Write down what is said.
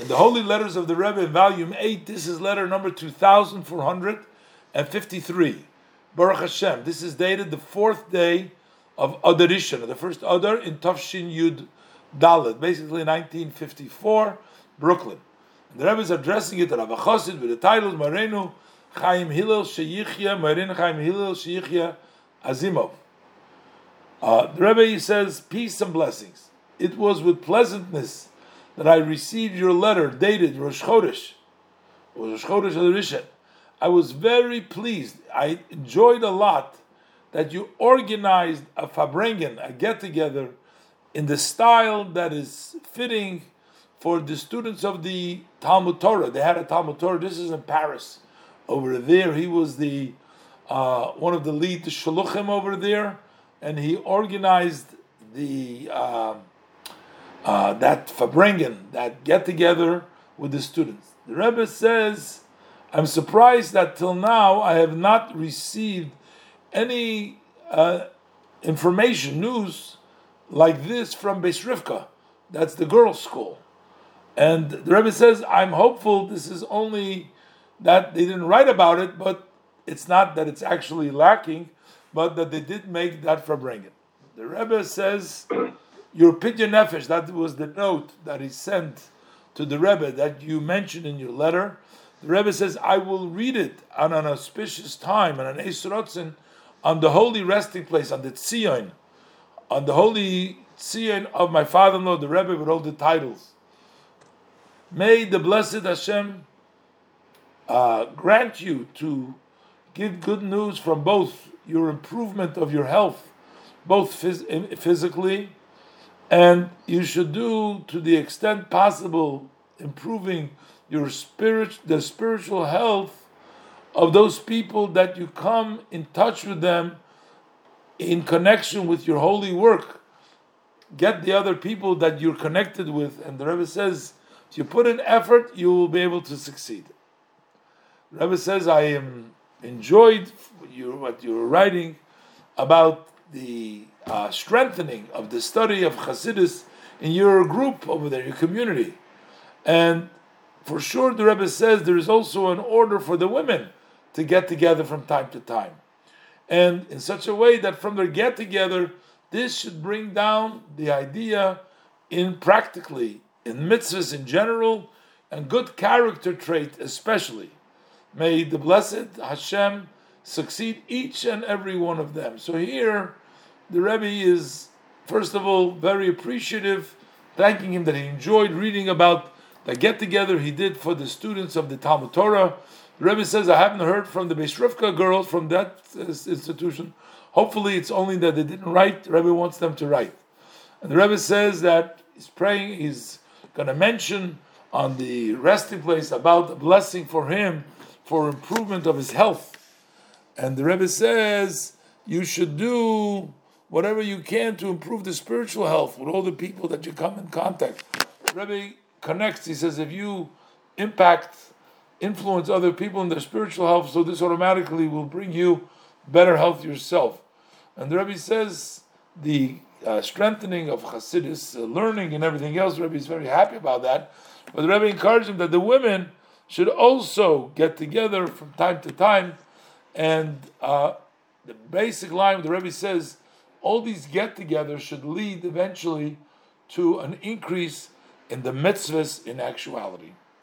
In the Holy Letters of the Rebbe, volume 8, this is letter number 2453. Baruch Hashem. This is dated the fourth day of Adar Rishon, the first Adar in Tav Shin Yud Dalet, basically 1954, Brooklyn. And the Rebbe is addressing it to Rav Chosid with the title Marenu Chaim Hillel Sheyichya, Marin Chaim Hillel Sheyichya Azimov. Uh, the Rebbe says, Peace and blessings. It was with pleasantness that I received your letter dated Rosh Chodesh, Rosh Chodesh Rishon. I was very pleased. I enjoyed a lot that you organized a Farbrengen, a get together, in the style that is fitting for the students of the Talmud Torah. They had a Talmud Torah. This is in Paris. Over there, he was the uh, one of the lead shaluchim over there, and he organized the. Uh, uh, that Farbrengen, that get together with the students. The Rebbe says, I'm surprised that till now I have not received any uh, information, news like this from Beis Rivka. That's the girls' school. And the Rebbe says, I'm hopeful this is only that they didn't write about it, but it's not that it's actually lacking, but that they did make that Farbrengen. The Rebbe says, your pidyon nefesh, that was the note that he sent to the Rebbe that you mentioned in your letter. The Rebbe says, I will read it on an auspicious time, on an Eis Ratzon, on the holy resting place, on the Tzion, on the holy Tzion of my father-in-law, the Rebbe, with all the titles. May the blessed Hashem uh, grant you to give good news from both your improvement of your health, both phys- physically and you should do to the extent possible improving your spirit the spiritual health of those people that you come in touch with them in connection with your holy work. Get the other people that you're connected with. And the Rebbe says if you put in effort you will be able to succeed. The Rebbe says I am enjoyed what you're writing about the uh, strengthening of the study of Hasidus in your group over there, your community. And for sure, the Rebbe says there is also an order for the women to get together from time to time. And in such a way that from their get together, this should bring down the idea in practically, in mitzvahs in general, and good character trait especially. May the blessed Hashem succeed each and every one of them. So here, the Rebbe is, first of all, very appreciative, thanking him that he enjoyed reading about the get together he did for the students of the Talmud Torah. The Rebbe says, I haven't heard from the Beis Rivka girls from that uh, institution. Hopefully, it's only that they didn't write. The Rebbe wants them to write. And the Rebbe says that he's praying, he's going to mention on the resting place about the blessing for him for improvement of his health. And the Rebbe says, you should do whatever you can to improve the spiritual health with all the people that you come in contact. Rebbe connects, he says, if you impact, influence other people in their spiritual health, so this automatically will bring you better health yourself. And the Rebbe says the uh, strengthening of Hasidus, uh, learning and everything else, Rebbe is very happy about that. But the Rebbe encouraged him that the women should also get together from time to time. And uh, the basic line the Rebbe says, all these get-togethers should lead eventually to an increase in the mitzvahs in actuality.